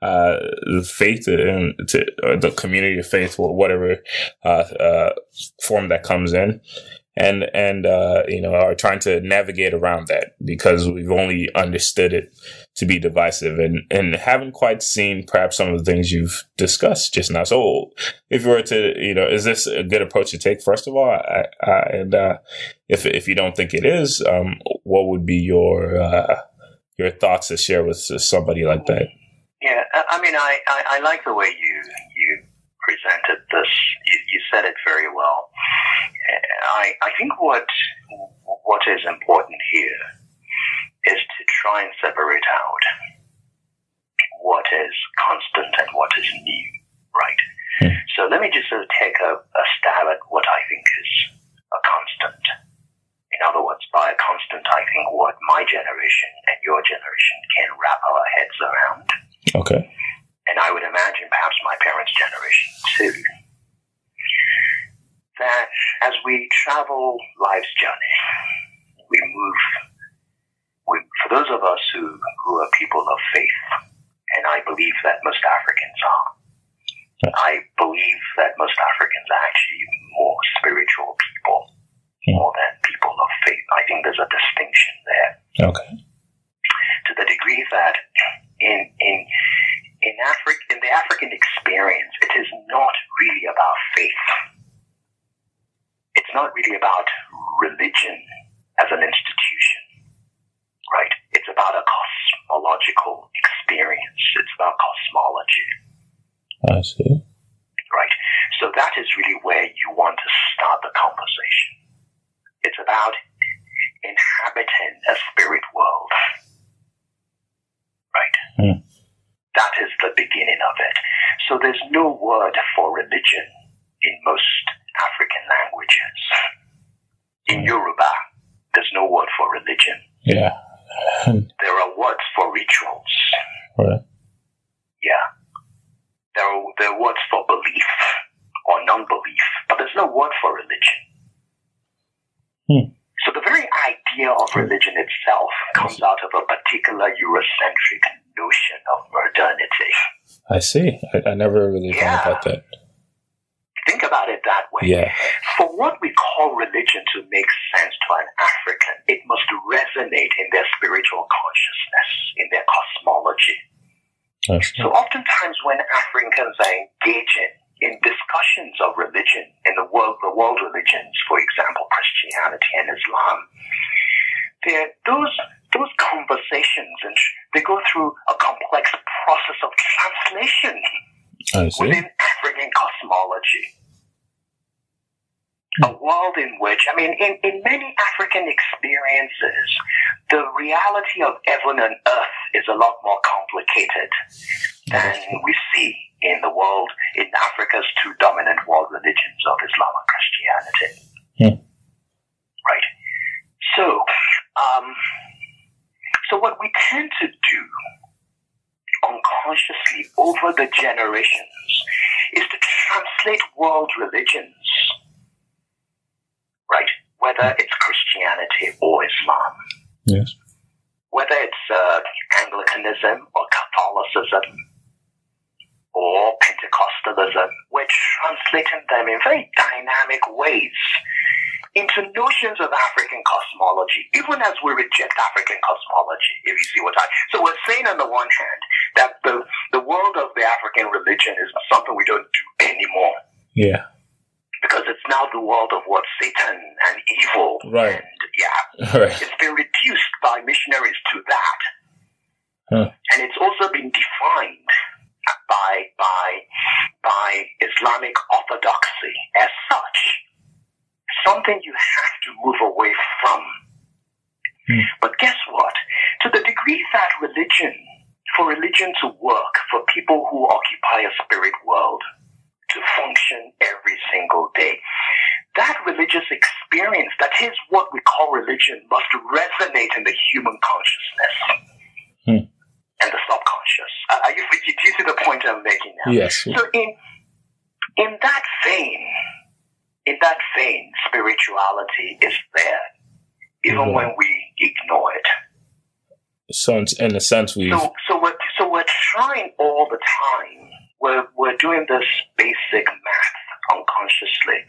uh, the faith and to the community of faith, or whatever uh, uh, form that comes in, and and uh, you know are trying to navigate around that because we've only understood it to be divisive and and haven't quite seen perhaps some of the things you've discussed just now. So if you were to you know, is this a good approach to take? First of all, I, I, and uh, if if you don't think it is, um, what would be your your thoughts to share with somebody like that? Yeah, I mean, I, I, I like the way you you presented this. You, you said it very well. I I think what what is important here is to try and separate out what is constant and what is new, right? Hmm. So let me just sort of take a, a stab at what I think is a constant. In other words, by a constant, I think what my generation and your generation can wrap our heads around Okay. And I would imagine perhaps my parents' generation too. That as we travel life's journey, we move. We, for those of us who, who are people of faith, and I believe that most Africans are, I believe that most Africans are actually more spiritual people, hmm. more than people of faith. I think there's a distinction there. Okay. To the degree that in in in Africa in the African experience, it is not really about faith. It's not really about religion as an institution, right? It's about a cosmological experience. It's about cosmology. I see. Right. So that is really where you want to start the conversation. It's about inhabiting a spirit world right? Mm. That is the beginning of it. So there's no word for religion in most African languages. In Yoruba, there's no word for religion. Yeah. there are words for rituals. Right. Yeah. There are, there are words for belief or non-belief, but there's no word for religion. Hmm. So the very idea of religion itself comes out of a particular Eurocentric notion of modernity. I see. I, I never really yeah. thought about that. Think about it that way. Yeah. For what we call religion to make sense to an African, it must resonate in their spiritual consciousness, in their cosmology. So oftentimes when Africans are engaging in discussions of religion in the world, the world religions, for example, Christianity and Islam, there those those conversations and they go through a complex process of translation within African cosmology. A world in which, I mean, in, in many African experiences, the reality of heaven and earth is a lot more complicated than we see in the world, in Africa's two dominant world religions of Islam and Christianity. Hmm. Right. So, um, so So what we tend to do unconsciously over the generations is to translate world religions, right? Whether it's Christianity or Islam. Yes. Whether it's uh, Anglicanism or Catholicism or Pentecostalism, we're translating them in very dynamic ways into notions of African cosmology, even as we reject African cosmology, if you see what I so we're saying on the one hand that the the world of the African religion is something we don't do anymore. Yeah. Because it's now the world of what Satan and evil. Right. And yeah. Right. It's been reduced by missionaries to that. Huh. And it's also been defined by by by Islamic orthodoxy as such. Something you have to move away from. Hmm. But guess what? To the degree that religion, for religion to work, for people who occupy a spirit world to function every single day, that religious experience, that is what we call religion, must resonate in the human consciousness Hmm. and the Are you, do you see the point I'm making now? Yes. So in in that vein, in that vein, spirituality is there, even Mhm. when we ignore it. So in- in a sense, we So so we're so we're trying all the time. We're we're doing this basic math unconsciously.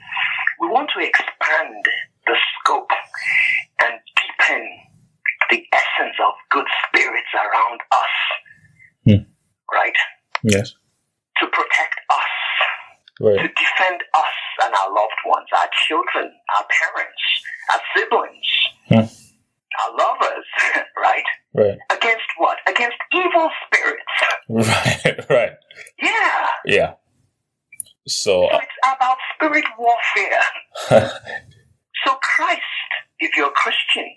We want to expand the scope and deepen the essence of good spirits around us. Hmm. Right? yes. To protect us. to defend us and our loved ones, our children, our parents, our siblings, Hmm. our lovers, right? Right. Against what? Against evil spirits. Right. Right. Yeah. Yeah. So So it's about spirit warfare. So Christ, if you're a Christian,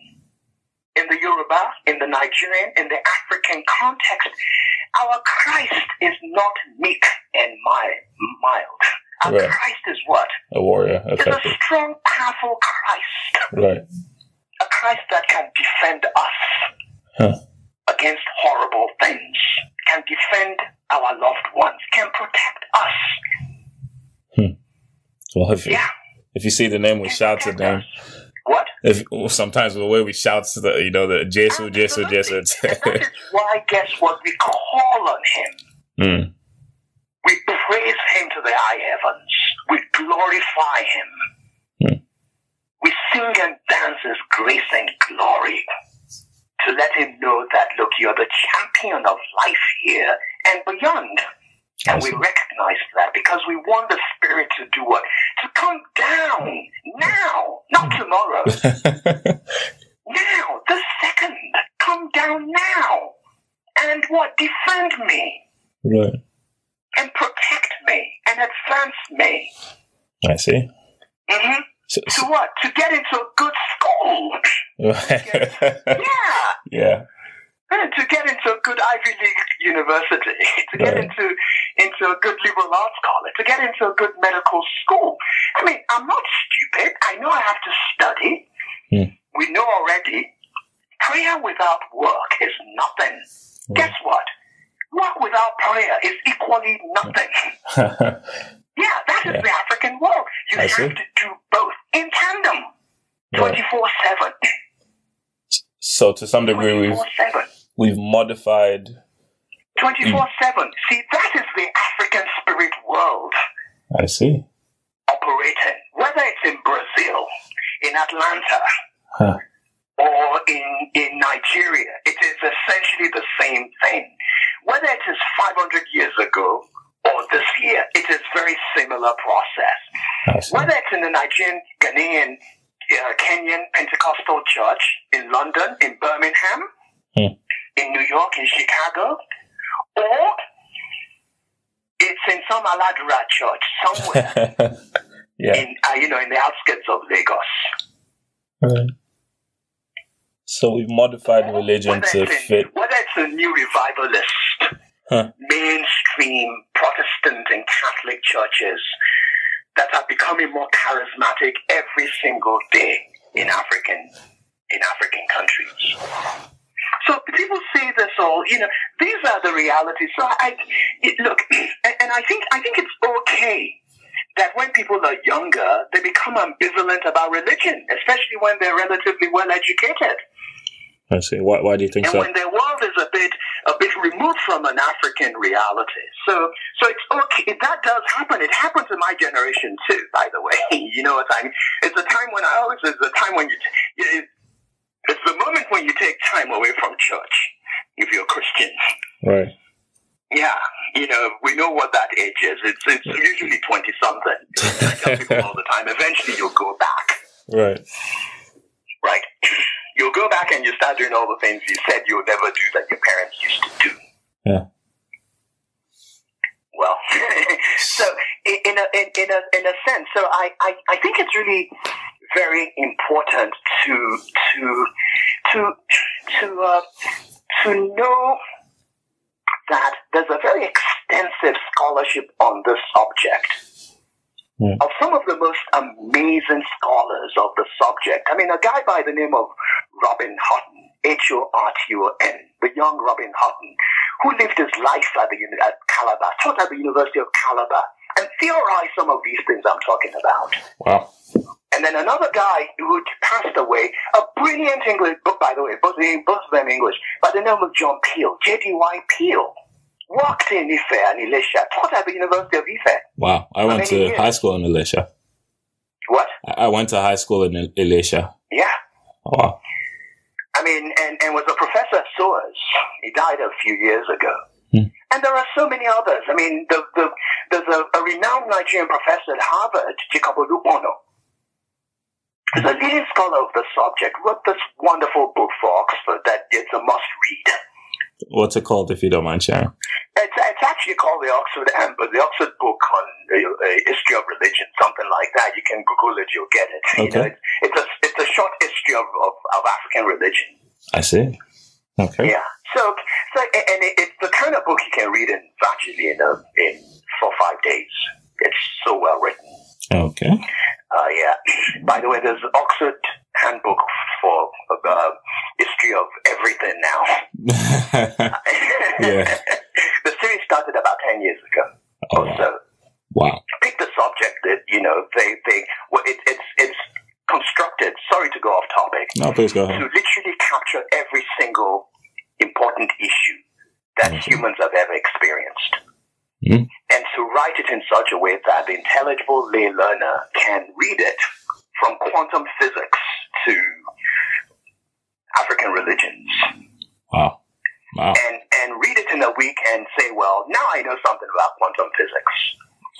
in the Yoruba, in the Nigerian, in the African context, our Christ is not meek and mild. Our Right. Christ is what? a warrior, a strong, powerful Christ. Right. a Christ that can defend us Huh. against horrible things, can defend our loved ones, can protect us. Hmm. Well, if you, if you see the name, we shout to them. us. What? If sometimes the way we shout to the, you know, the Jesus, Jesus. Absolutely. And that is why, guess what? We call on Him. mm. We praise Him to the high heavens. We glorify Him. Hmm. We sing and dance His grace and glory to let Him know that, look, you're the champion of life here and beyond. And we recognize that because we want the Spirit to do what? To come down now, not tomorrow. now, the second. Come down now. And what? Defend me right. and protect me and advance me. I see. hmm So, To so, what? To get into a good school. Yeah. yeah. To get into a good Ivy League university, to get Right. into into a good liberal arts college, to get into a good medical school. I mean, I'm not stupid. I know I have to study. Hmm. We know already. Prayer without work is nothing. Guess what? Work without prayer is equally nothing. Yeah, that is Yeah. the African world. You I have see. to do both in tandem, 24 7. So to some degree, we've 24 7. We've modified. 24 7. See, that is the African spirit world I see. operating. Whether it's in Brazil, in Atlanta, Huh. or in, in Nigeria, it is essentially the same thing. Whether it is 500 years ago or this year, it is very similar process. Whether it's in the Nigerian, Ghanaian, uh, Kenyan Pentecostal church in London, in Birmingham, Hmm. In New York, in Chicago, or it's in some Aladura church somewhere yeah. in, uh, you know, in the outskirts of Lagos. Right. So we've modified religion Whether to it's in- fit. Whether it's a new revivalist, Huh. mainstream Protestant and Catholic churches that are becoming more charismatic every single day in African in African countries. So people see this all, you know, these are the realities. So I, it, look, and, I think, I think it's okay that when people are younger, they become ambivalent about religion, especially when they're relatively well educated. I see. Why, why do you think and so? when their world is a bit a bit removed from an African reality. So so it's okay. That does happen. It happens in my generation too. By the way, you know what I mean. It's a time when I always. It's a time when you. T- it's the moment when you take time away from church. If you're Christian. Right. Yeah, you know, we know what that age is. It's it's usually twenty something. I tell people all the time. Eventually, you'll go back. Right. Right. You'll go back and you start doing all the things you said you would never do that your parents used to do. Yeah. Well, so in a in, in a in a sense, so I, I, I think it's really very important to to to to uh, to know that there's a very extensive scholarship on this subject Hmm. of some of the most amazing scholars of the subject. I mean, a guy by the name of Robin Horton, H-O-R-T-O-N, the young Robin Horton, who lived his life at, the, at Calabar, taught at the University of Calabar, and theorized some of these things I'm talking about. Wow. And then another guy who passed away, a brilliant English book, by the way, both, both of them English, by the name of John Peel, J.D.Y. Peel, worked in Ife and Ilesha, taught at the University of Ife. Wow. I went to years? high school in Ilesha. What? I went to high school in El- Ilesha. Yeah. Oh, wow. I mean, and, and was a professor at SOAS. He died a few years ago. Hmm. And there are so many others. I mean, the, the, there's a, a renowned Nigerian professor at Harvard, Jacob Olupona. A leading scholar of the subject, wrote this wonderful book for Oxford that it's a must read. What's it called, if you don't mind sharing? It's, it's actually called the Oxford Amber, the Oxford book on uh, uh, history of religion, something like that. You can Google it, you'll get it. You know, Okay. it's, it's a it's a short history of, of, of African religion. I see. Okay. Yeah. So, so and it, it's the kind of book you can read in virtually in a, in four or five days. It's so well written. Okay. Uh, yeah. By the way, there's Oxford Handbook for uh, history of everything now. Yeah. the series started about ten years ago oh, or wow. so. wow. Pick the subject that you know they they well, it, it's it's constructed. Sorry to go off topic. No, please go ahead. to literally capture every single important issue that Okay. humans have ever experienced. Mhm. And to write it in such a way that the intelligible lay learner can read it from quantum physics to African religions Wow. Wow. and, and read it in a week and say, well, now I know something about quantum physics,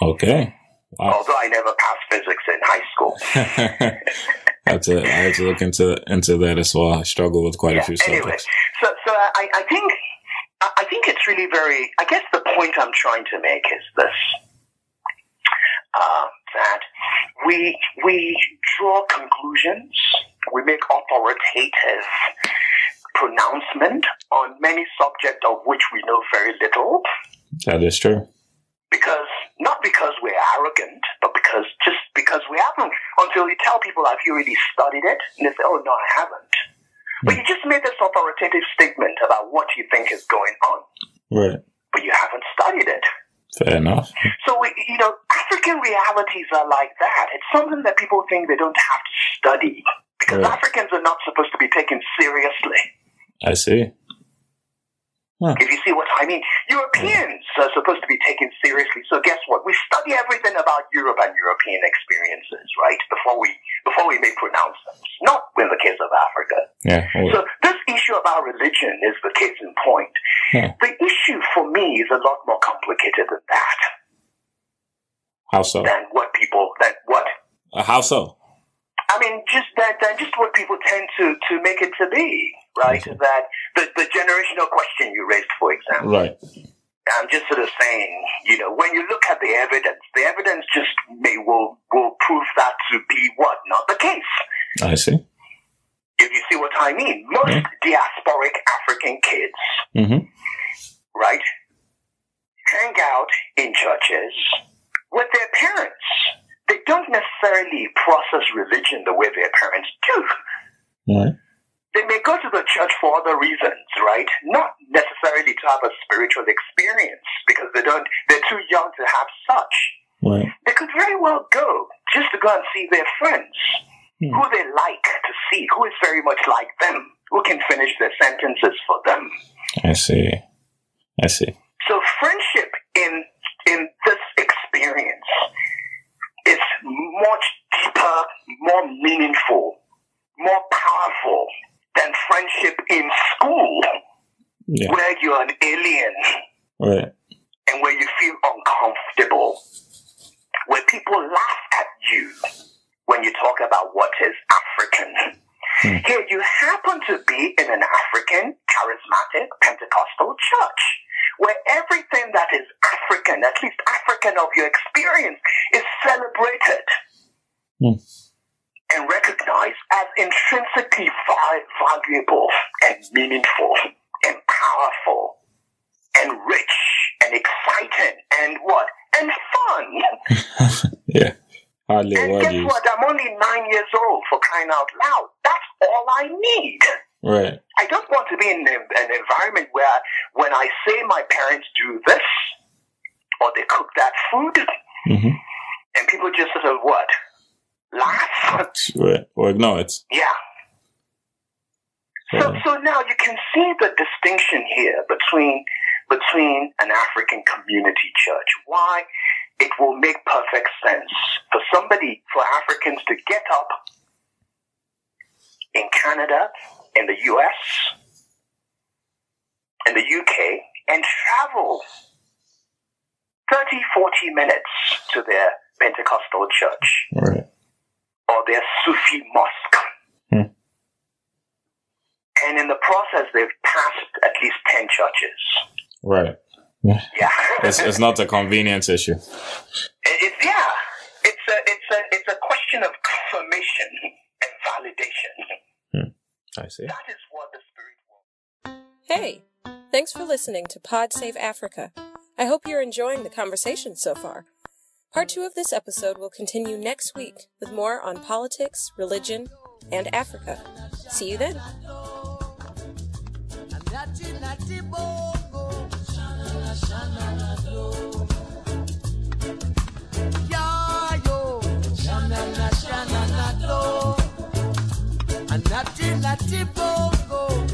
Okay. Wow. although I never passed physics in high school. I have to I have to look into into that as well. I struggle with quite a few anyway, subjects. so so I, I think I think it's really very. I guess the point I'm trying to make is this: uh, that we we draw conclusions, we make authoritative pronouncement on many subjects of which we know very little, That is true. because not because we're arrogant, but because just because we haven't. Until you tell people, "Have you really studied it?" and they say, "Oh no, I haven't." But you just made this authoritative statement about what you think is going on, Right. but you haven't studied it. Fair enough. So, we, you know, African realities are like that. It's something that people think they don't have to study because Right. Africans are not supposed to be taken seriously. I see. If you see what I mean, Europeans are supposed to be taken seriously. So guess what? We study everything about Europe and European experiences, right? Before we before we make pronouncements. Not in the case of Africa. Yeah. So this issue about religion is the case in point. Yeah. The issue for me is a lot more complicated than that. how so? Than what people than what Uh, how so? I mean, just that, than just what people tend to, to make it to be, right? Okay. That the, the generational question you raised, for example. Right. I'm just sort of saying, you know, when you look at the evidence, the evidence just may will will prove that to be what not the case. I see. If you see what I mean, most Yeah. diasporic African kids, Mm-hmm. right, hang out in churches with their parents. They don't necessarily process religion the way their parents do. Right. They may go to the church for other reasons, right? Not necessarily to have a spiritual experience because they don't, they're too young to have such. Right. They could very well go just to go and see their friends, Hmm. who they like to see, who is very much like them, who can finish their sentences for them. I see. I see. So friendship in in this experience is much deeper, more meaningful, more powerful than friendship in school, Yeah. where you're an alien Right. and where you feel uncomfortable, where people laugh at you when you talk about what is African. Hmm. Here, you happen to be in an African, charismatic, Pentecostal church where everything that is African, at least African of your experience, is celebrated Hmm. And recognized as intrinsically valuable and meaningful and powerful and rich and exciting and what? And fun. yeah. Hardly And guess used. what? I'm only nine years old for crying out loud. That's all I need. Right. I don't want to be in an environment where when I say my parents do this or they cook that food hmm and people just sort of what? Laugh? Right. Or ignore it. Yeah. So, Yeah. so now you can see the distinction here between between an African community church. Why it will make perfect sense for somebody, for Africans to get up in Canada, in the US, in the UK, and travel 30, 40 minutes to their Pentecostal church Right. Or their Sufi mosque. Hmm. And in the process, they've passed at least 10 churches. Right. Yeah. It's, it's not a convenience issue. It- it's, yeah. It's a, it's, a, it's a question of confirmation and validation. Hmm. I see. That is what the Spirit wants. Hey, thanks for listening to Pod Save Africa. I hope you're enjoying the conversation so far. Part two of this episode will continue next week with more on politics, religion, and Africa. See you then. Anati nati bongo,